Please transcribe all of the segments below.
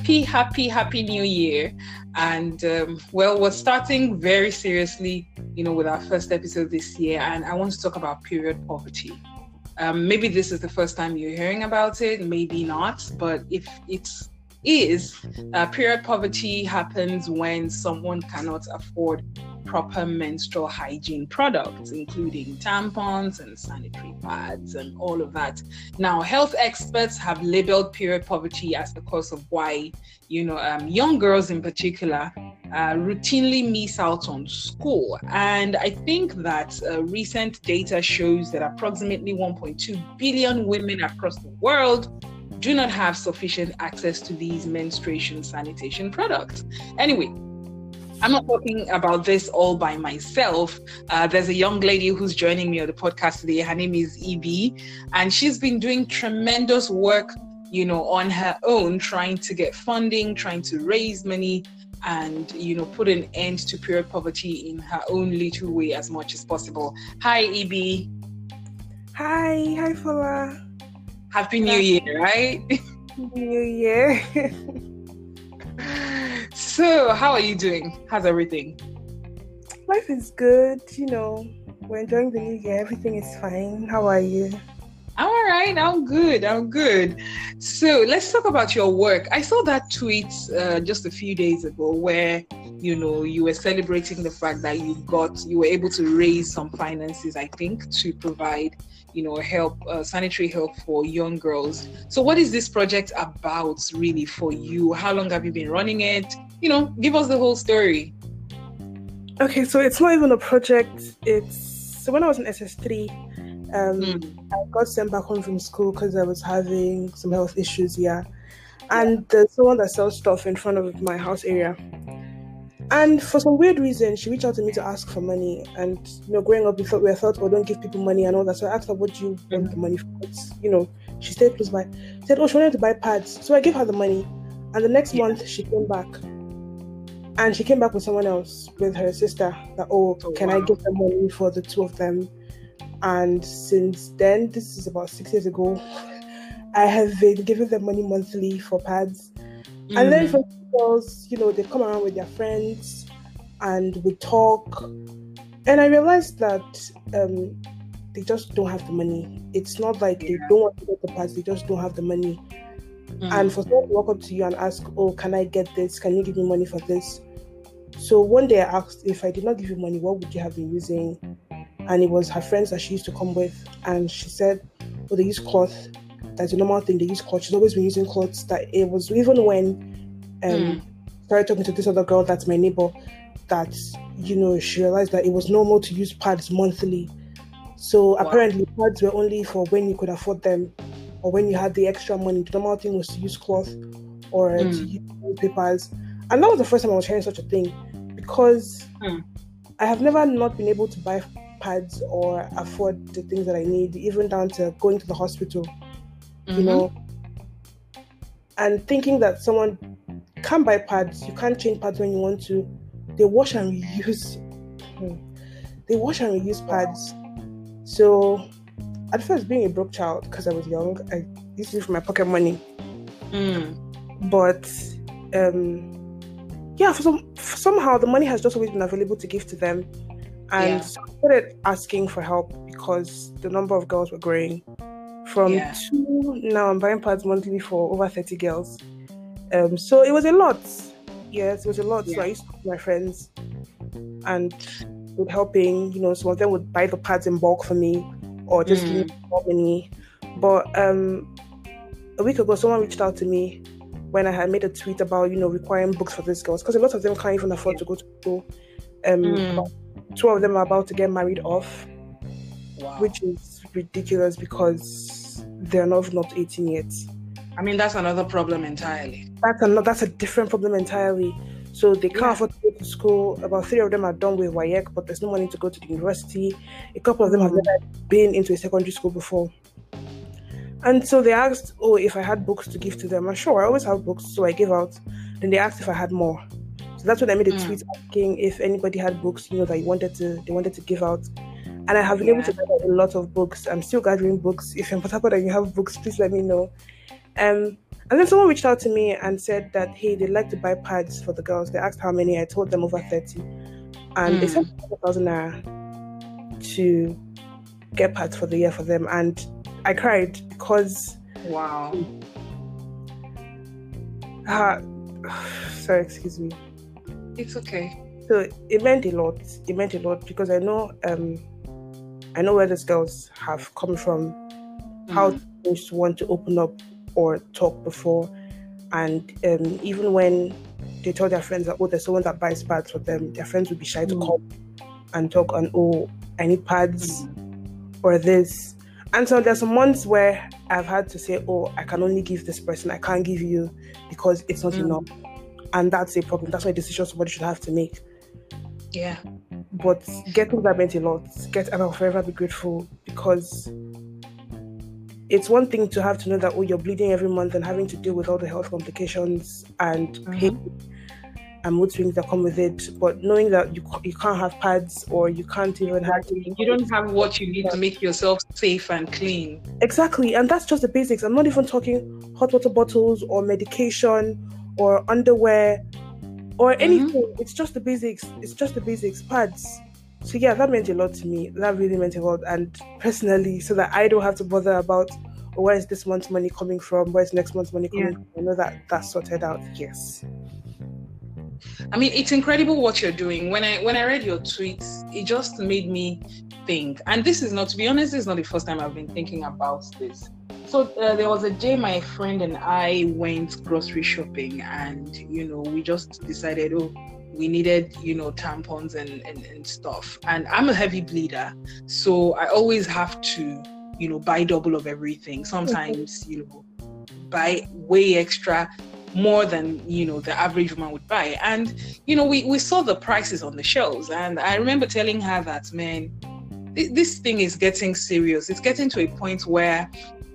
happy, happy, happy new year. And um, well, we're starting very seriously, you know, with our first episode this year. And I want to talk about period poverty. Um, maybe this is the first time you're hearing about it, maybe not. But if it's is uh, period poverty happens when someone cannot afford proper menstrual hygiene products, including tampons and sanitary pads and all of that. Now, health experts have labeled period poverty as the cause of why, you know, um, young girls in particular uh, routinely miss out on school. And I think that uh, recent data shows that approximately 1.2 billion women across the world do not have sufficient access to these menstruation sanitation products. Anyway, I'm not talking about this all by myself. Uh, there's a young lady who's joining me on the podcast today. Her name is EB, and she's been doing tremendous work, you know, on her own, trying to get funding, trying to raise money, and you know, put an end to period poverty in her own little way as much as possible. Hi, EB. Hi, hi, Fola. Happy New Year, right? New Year. so, how are you doing? How's everything? Life is good. You know, we're enjoying the new year. Everything is fine. How are you? I'm. I'm good. I'm good. So let's talk about your work. I saw that tweet uh, just a few days ago where you know you were celebrating the fact that you got you were able to raise some finances. I think to provide you know help uh, sanitary help for young girls so what is this project about really for you how long have you been running it you know give us the whole story okay so it's not even a project it's so when i was in ss3 um, mm. i got sent back home from school because i was having some health issues yeah and there's someone that sells stuff in front of my house area and for some weird reason, she reached out to me to ask for money. And you know, growing up, we thought we thought, oh, don't give people money and all that. So I asked her, what do you want the money for? It's, you know, she stayed close by. She said, oh, she wanted to buy pads. So I gave her the money. And the next yeah. month, she came back. And she came back with someone else, with her sister. That oh, oh can wow. I give them money for the two of them? And since then, this is about six years ago, I have been giving them money monthly for pads. Mm. And then mm. for girls, you know, they come around with their friends and we talk. And I realized that um, they just don't have the money. It's not like they don't want to get the pads, they just don't have the money. Mm. And for someone to walk up to you and ask, Oh, can I get this? Can you give me money for this? So one day I asked, If I did not give you money, what would you have been using? And it was her friends that she used to come with. And she said, well, they use cloth. That's a normal thing. They use cloth. She's always been using clothes. That it was even when um, mm. started talking to this other girl that's my neighbor that you know she realized that it was normal to use pads monthly so wow. apparently pads were only for when you could afford them or when you had the extra money the normal thing was to use cloth or mm. to use papers and that was the first time i was hearing such a thing because mm. i have never not been able to buy pads or afford the things that i need even down to going to the hospital mm-hmm. you know and thinking that someone can't buy pads. You can't change pads when you want to. They wash and reuse. Hmm. They wash and reuse pads. So, at first, being a broke child, because I was young, I used to live for my pocket money. Mm. But, um, yeah, for some for somehow the money has just always been available to give to them, and yeah. so I started asking for help because the number of girls were growing. From yeah. two now, I'm buying pads monthly for over thirty girls. Um, so it was a lot. Yes, it was a lot. Yeah. So I used to to my friends and with helping, you know, some of them would buy the pads in bulk for me or just mm. give me more money. But um, a week ago, someone reached out to me when I had made a tweet about, you know, requiring books for these girls because a lot of them can't even afford to go to school. Um, mm. Two of them are about to get married off, wow. which is ridiculous because they're not not 18 yet. I mean, that's another problem entirely. That's another. That's a different problem entirely. So they can't yeah. afford to go to school. About three of them are done with WAEC, but there's no money to go to the university. A couple of them have mm. never been into a secondary school before. And so they asked, oh, if I had books to give to them. I'm sure I always have books, so I give out. Then they asked if I had more. So that's when I made a mm. tweet asking if anybody had books, you know, that you wanted to they wanted to give out. And I have been yeah. able to gather a lot of books. I'm still gathering books. If you're in Port and you have books, please let me know. Um, And then someone reached out to me and said that hey, they'd like to buy pads for the girls. They asked how many. I told them over thirty, and mm. they said hmm. thousand naira to get pads for the year for them. And I cried because wow. Uh, sorry, excuse me. It's okay. So it meant a lot. It meant a lot because I know um I know where these girls have come from, mm. how they want to open up or talk before. And um, even when they tell their friends that, oh, there's someone that buys pads for them, their friends would be shy mm. to call and talk on, oh, I need pads mm. or this. And so there's some months where I've had to say, oh, I can only give this person, I can't give you because it's not mm. enough. And that's a problem. That's a decision somebody should have to make. Yeah. But getting that meant a lot. Get and I'll forever be grateful because it's one thing to have to know that oh you're bleeding every month and having to deal with all the health complications and mm-hmm. pain and mood swings that come with it but knowing that you you can't have pads or you can't even have you don't have what you need to make yourself safe and clean exactly and that's just the basics i'm not even talking hot water bottles or medication or underwear or mm-hmm. anything mm-hmm. it's just the basics it's just the basics pads so yeah, that meant a lot to me. That really meant a lot. And personally, so that I don't have to bother about oh, where is this month's money coming from, where's next month's money coming yeah. from. I know that that's sorted out. Yes. I mean, it's incredible what you're doing. When I when I read your tweets, it just made me think. And this is not, to be honest, this is not the first time I've been thinking about this. So uh, there was a day my friend and I went grocery shopping, and you know, we just decided, oh, we needed, you know, tampons and, and, and stuff. And I'm a heavy bleeder. So I always have to, you know, buy double of everything. Sometimes, you know, buy way extra more than you know the average woman would buy and you know we, we saw the prices on the shelves and i remember telling her that man this thing is getting serious it's getting to a point where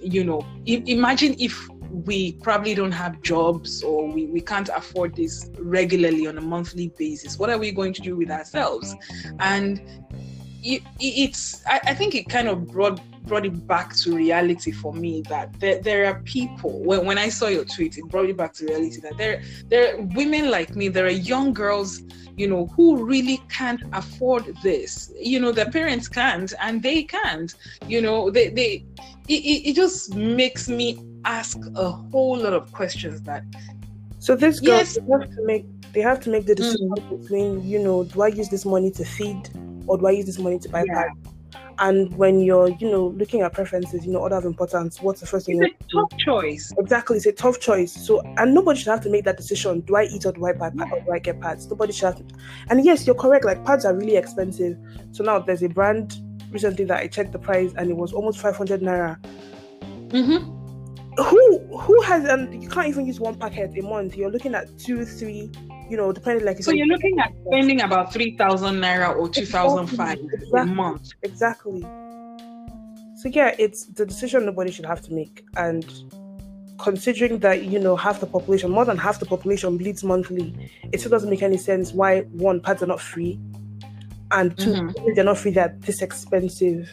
you know imagine if we probably don't have jobs or we, we can't afford this regularly on a monthly basis what are we going to do with ourselves? And it, it's I, I, think it kind of brought brought it back to reality for me that there, there are people when, when i saw your tweet it brought it back to reality that there there are women like me there are young girls you know who really can't afford this. You know their parents can't and they can't. You know they they it, it just makes me ask a whole lot of questions that so this girl yes. they have to make they have to make the decision mm. between you know do i use this money to feed or do i use this money to buy yeah. and when you're you know looking at preferences you know order of importance what's the first thing it's a tough choice exactly it's a tough choice so and nobody should have to make that decision do i eat or do i buy pads or do i get pads nobody should have to, and yes you're correct like pads are really expensive so now there's a brand recently that i checked the price and it was almost 500 naira mm-hmm who who has and you can't even use one packet a month. You're looking at two, three, you know, depending like. So you're looking at spending about three thousand naira or two thousand five exactly. a month. Exactly. So yeah, it's the decision nobody should have to make, and considering that you know half the population, more than half the population bleeds monthly, it still doesn't make any sense why one pads are not free, and 2 they mm-hmm. they're not free, they're this expensive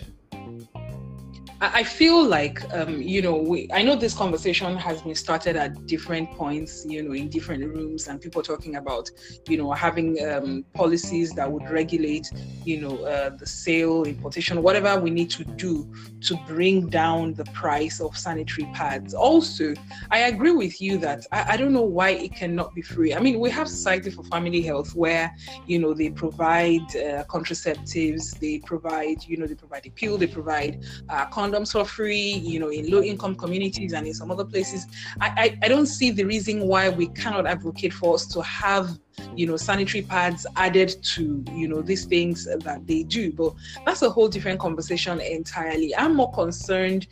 I feel like, um, you know, we, I know this conversation has been started at different points, you know, in different rooms, and people talking about, you know, having um, policies that would regulate, you know, uh, the sale, importation, whatever we need to do to bring down the price of sanitary pads. Also, I agree with you that I, I don't know why it cannot be free. I mean, we have Society for Family Health where, you know, they provide uh, contraceptives, they provide, you know, they provide a pill, they provide uh, condoms for free, you know, in low income communities and in some other places. I, I, I don't see the reason why we cannot advocate for us to have you know sanitary pads added to you know these things that they do. But that's a whole different conversation entirely. I'm more concerned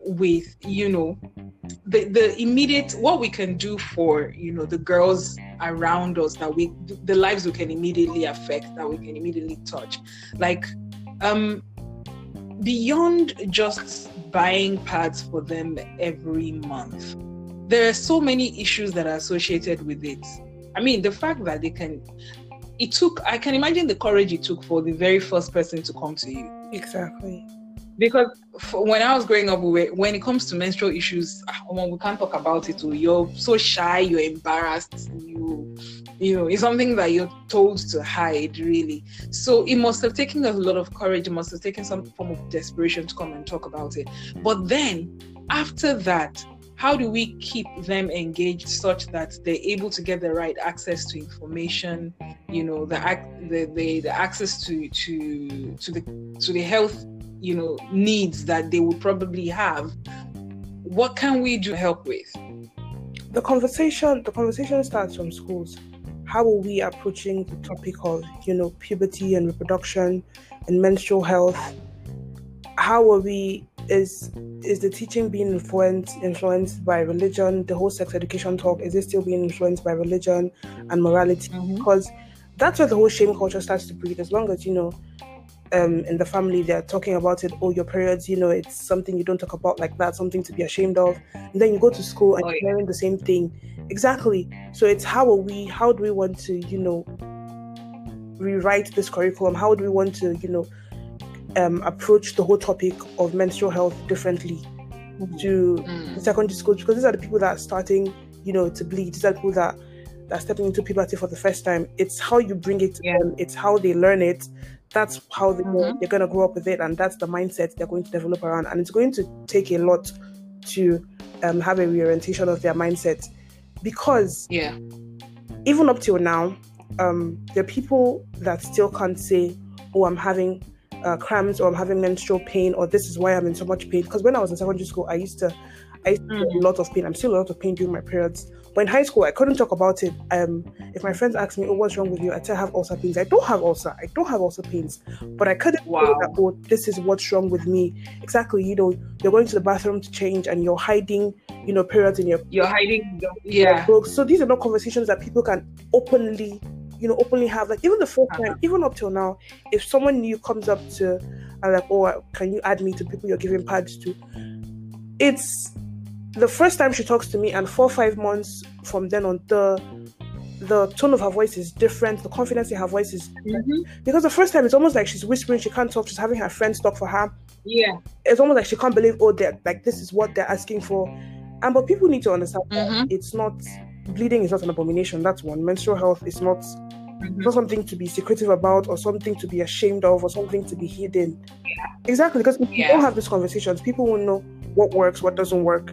with you know the the immediate what we can do for you know the girls around us that we the lives we can immediately affect that we can immediately touch. Like um beyond just buying pads for them every month, there are so many issues that are associated with it. I mean, the fact that they can, it took, I can imagine the courage it took for the very first person to come to you. Exactly. Because when I was growing up, when it comes to menstrual issues, ah, we can't talk about it. You're so shy, you're embarrassed, you, you know, it's something that you're told to hide, really. So it must have taken a lot of courage. It must have taken some form of desperation to come and talk about it. But then, after that, how do we keep them engaged such that they're able to get the right access to information you know the the the, the access to to to the to the health you know needs that they would probably have what can we do help with? The conversation the conversation starts from schools. How are we approaching the topic of you know puberty and reproduction and menstrual health? How are we is is the teaching being influenced influenced by religion? The whole sex education talk is it still being influenced by religion and morality? Mm-hmm. because that's where the whole shame culture starts to breed. As long as you know um, in the family they're talking about it oh your periods you know it's something you don't talk about like that something to be ashamed of. And then you go to school and oh, you're hearing the same thing. Exactly. So it's how are we how do we want to you know rewrite this curriculum? How do we want to you know um, approach the whole topic of menstrual health differently mm-hmm. to mm. the secondary schools because these are the people that are starting you know to bleed. These are the people that that are stepping into puberty for the first time. It's how you bring it to yeah. them. It's how they learn it that's how they mm-hmm. they're going to grow up with it and that's the mindset they're going to develop around and it's going to take a lot to um, have a reorientation of their mindset because yeah even up till now um, there are people that still can't say oh i'm having uh, cramps or i'm having menstrual pain or this is why i'm in so much pain because when i was in secondary school i used to I used to mm. a lot of pain. I'm still a lot of pain during my periods. But in high school, I couldn't talk about it. Um, if my friends asked me, "Oh, what's wrong with you?" I'd say I have ulcer pains. I don't have ulcer. I don't have ulcer pains. But I couldn't wow. that. Oh, this is what's wrong with me. Exactly. You know, you're going to the bathroom to change, and you're hiding. You know, periods in your. You're hiding. Yeah. So these are not conversations that people can openly you know, openly have like even the first time, uh-huh. even up till now, if someone new comes up to and like, oh, can you add me to people you're giving pads to? It's the first time she talks to me, and four five months from then on, the the tone of her voice is different. The confidence in her voice is mm-hmm. because the first time it's almost like she's whispering. She can't talk. She's having her friends talk for her. Yeah, it's almost like she can't believe. Oh, that like this is what they're asking for. And but people need to understand mm-hmm. it's not bleeding is not an abomination. That's one. Menstrual health is not. Mm-hmm. not something to be secretive about or something to be ashamed of or something to be hidden. Yeah. Exactly, because if yeah. you don't have these conversations, people will know what works, what doesn't work,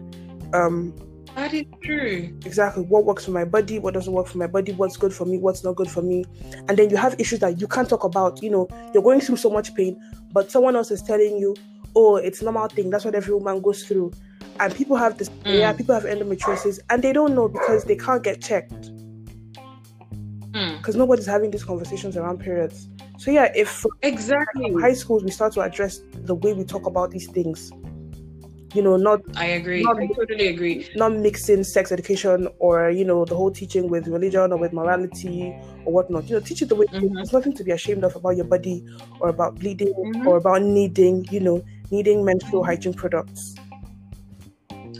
um, that is true. Exactly. What works for my body, what doesn't work for my body, what's good for me, what's not good for me. And then you have issues that you can't talk about. You know, you're going through so much pain, but someone else is telling you, oh, it's normal thing. That's what every woman goes through. And people have this, mm. yeah, people have endometriosis and they don't know because they can't get checked. Because mm. nobody's having these conversations around periods. So yeah, if exactly high schools we start to address the way we talk about these things, you know not i agree. not, i totally agree. not mixing sex education or you know the whole teaching with religion or with morality or whatnot. You know teach it the way mm-hmm. there's nothing to be ashamed of about your body or about bleeding mm-hmm. or about needing you know needing menstrual hygiene products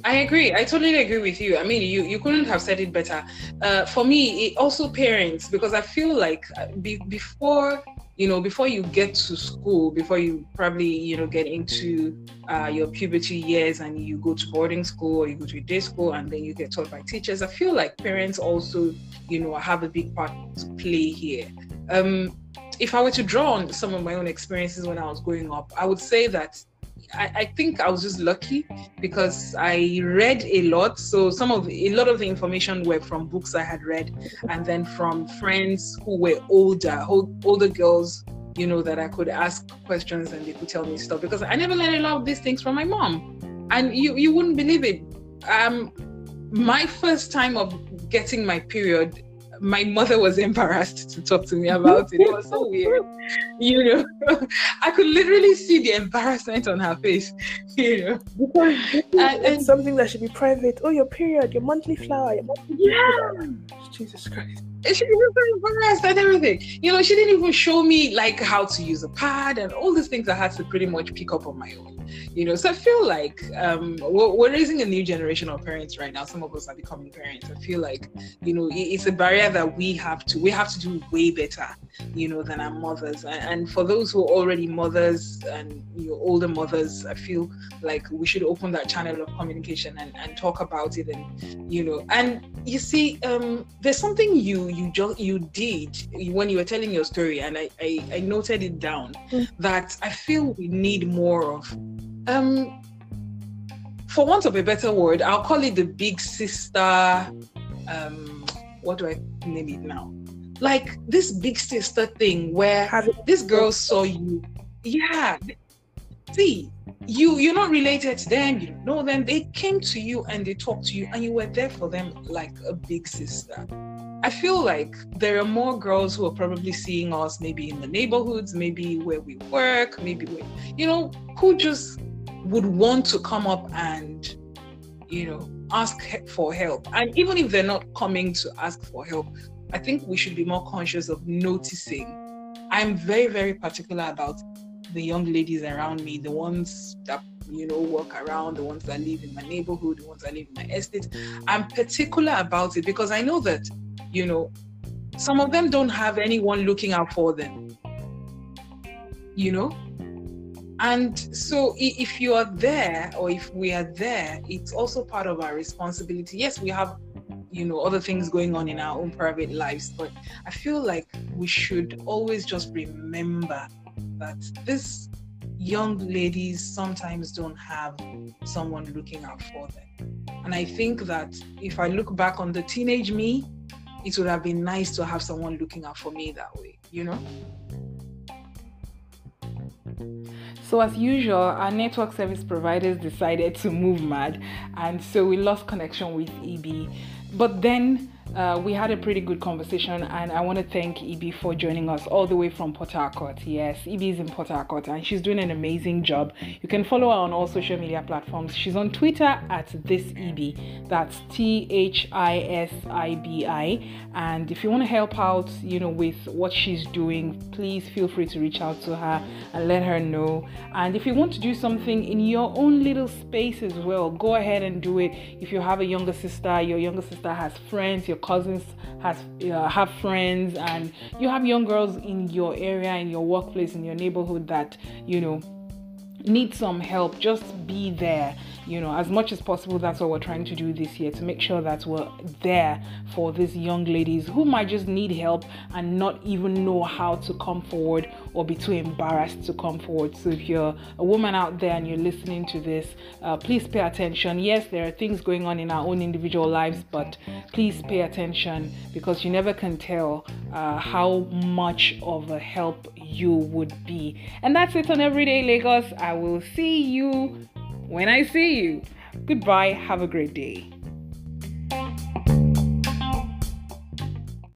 I agree. I totally agree with you. I mean, you you couldn't have said it better. Uh, for me, it also parents because I feel like uh, be, before you know before you get to school before you probably you know get into uh, your puberty years and you go to boarding school or you go to day school and then you get taught by teachers i feel like parents also you know have a big part to play here um, if i were to draw on some of my own experiences when i was growing up i would say that I, I, think I was just lucky because I read a lot. So some of a lot of the information were from books I had read, and then from friends who were older, older girls, you know, that I could ask questions and they could tell me stuff. Because I never learned a lot of these things from my mom, and you you wouldn't believe it. Um, my first time of getting my period my mother was embarrassed to talk to me about it. It was so weird. You know, I could literally see the embarrassment on her face, you know. Because it's and, something that should be private. Oh, your period, your monthly flower, your monthly Yeah. Jesus Christ. And she was embarrassed and everything. You know, she didn't even show me like how to use a pad and all these things I had to pretty much pick up on my own you know so i feel like um, we're, we're, raising a new generation of parents right now some of us are becoming parents i feel like you know it, it's a barrier that we have to we have to do way better you know than our mothers and, and for those who are already mothers and you know older mothers i feel like we should open that channel of communication and, and talk about it and you know and you see um, there's something you you just you did when you were telling your story and i i, I noted it down mm. that i feel we need more of um, for want of a better word, I'll call it the big sister. Um, what do I name it now? Like this big sister thing where this girl saw you. Yeah. See, you you're not related to them, you know them. They came to you and they talked to you, and you were there for them like a big sister. I feel like there are more girls who are probably seeing us maybe in the neighborhoods, maybe where we work, maybe where, you know, who just would want to come up and, you know, ask for help. And even if they're not coming to ask for help, I think we should be more conscious of noticing. I'm very, very particular about the young ladies around me, the ones that you know walk around, the ones that live in my neighborhood, the ones that live in my estate. I'm particular about it because I know that, you know, some of them don't have anyone looking out for them. You know, and so if you are there or if we are there it's also part of our responsibility yes we have you know other things going on in our own private lives but i feel like we should always just remember that this young ladies sometimes don't have someone looking out for them and i think that if i look back on the teenage me it would have been nice to have someone looking out for me that way you know so, as usual, our network service providers decided to move mad, and so we lost connection with EB. But then uh, we had a pretty good conversation, and I want to thank EB for joining us all the way from Port Harcourt. Yes, EB is in Port Harcourt, and she's doing an amazing job. You can follow her on all social media platforms. She's on Twitter at this EB. That's T H I S I B I. And if you want to help out, you know, with what she's doing, please feel free to reach out to her and let her know. And if you want to do something in your own little space as well, go ahead and do it. If you have a younger sister, your younger sister has friends, your cousins has uh, have friends and you have young girls in your area in your workplace in your neighborhood that you know need some help just be there you know, as much as possible, that's what we're trying to do this year to make sure that we're there for these young ladies who might just need help and not even know how to come forward or be too embarrassed to come forward. So, if you're a woman out there and you're listening to this, uh, please pay attention. Yes, there are things going on in our own individual lives, but please pay attention because you never can tell uh, how much of a help you would be. And that's it on Everyday Lagos. I will see you when I see you. Goodbye. Have a great day.